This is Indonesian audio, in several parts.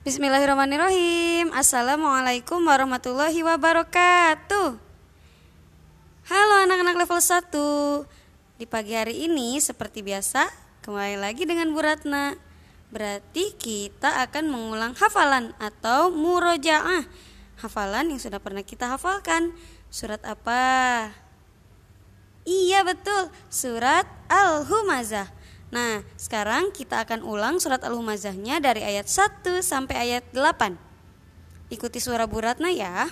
Bismillahirrahmanirrahim. Assalamualaikum warahmatullahi wabarakatuh. Halo anak-anak level 1 Di pagi hari ini seperti biasa Kembali lagi dengan Bu Ratna. Berarti kita akan mengulang hafalan atau murojaah. Hafalan yang sudah pernah kita hafalkan. Surat apa? Iya betul, surat Al-Humazah Nah, sekarang kita akan ulang surat Al-Humazahnya dari ayat 1 sampai ayat 8. Ikuti suara Bu Ratna ya.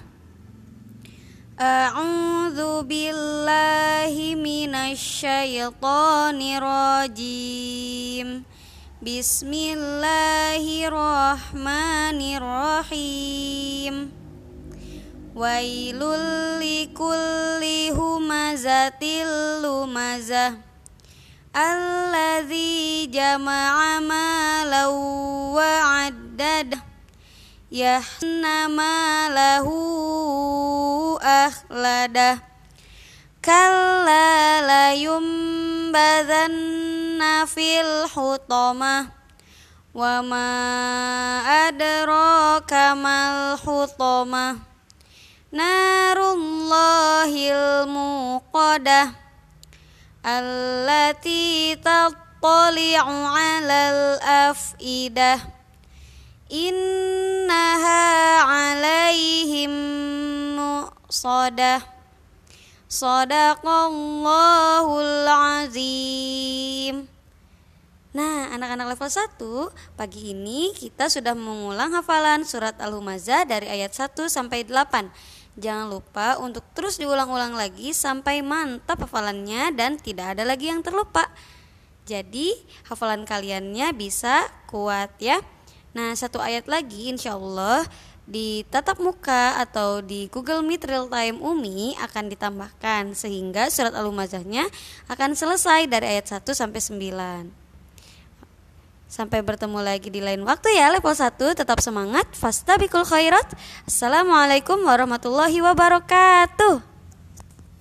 A'udzu billahi minasyaitonir rajim. Bismillahirrahmanirrahim. Wailul likulli humazatil lumazah Alladzi jama'a malau wa'addad Yahna malahu akhladah Kalla la yumbadhanna fil hutamah Wa ma adraka mal hutamah Narullahil muqadah allati tattali'u 'alal afidah innaha 'alaihim musadah Sadaqallahul azim Nah, anak-anak level 1, pagi ini kita sudah mengulang hafalan surat Al-Humazah dari ayat 1 sampai 8. Jangan lupa untuk terus diulang-ulang lagi sampai mantap hafalannya dan tidak ada lagi yang terlupa. Jadi hafalan kaliannya bisa kuat ya. Nah satu ayat lagi insya Allah di tatap muka atau di Google Meet Real Time Umi akan ditambahkan sehingga surat al-umazahnya akan selesai dari ayat 1 sampai 9. Sampai bertemu lagi di lain waktu ya level 1 Tetap semangat Fastabikul khairat. Assalamualaikum warahmatullahi wabarakatuh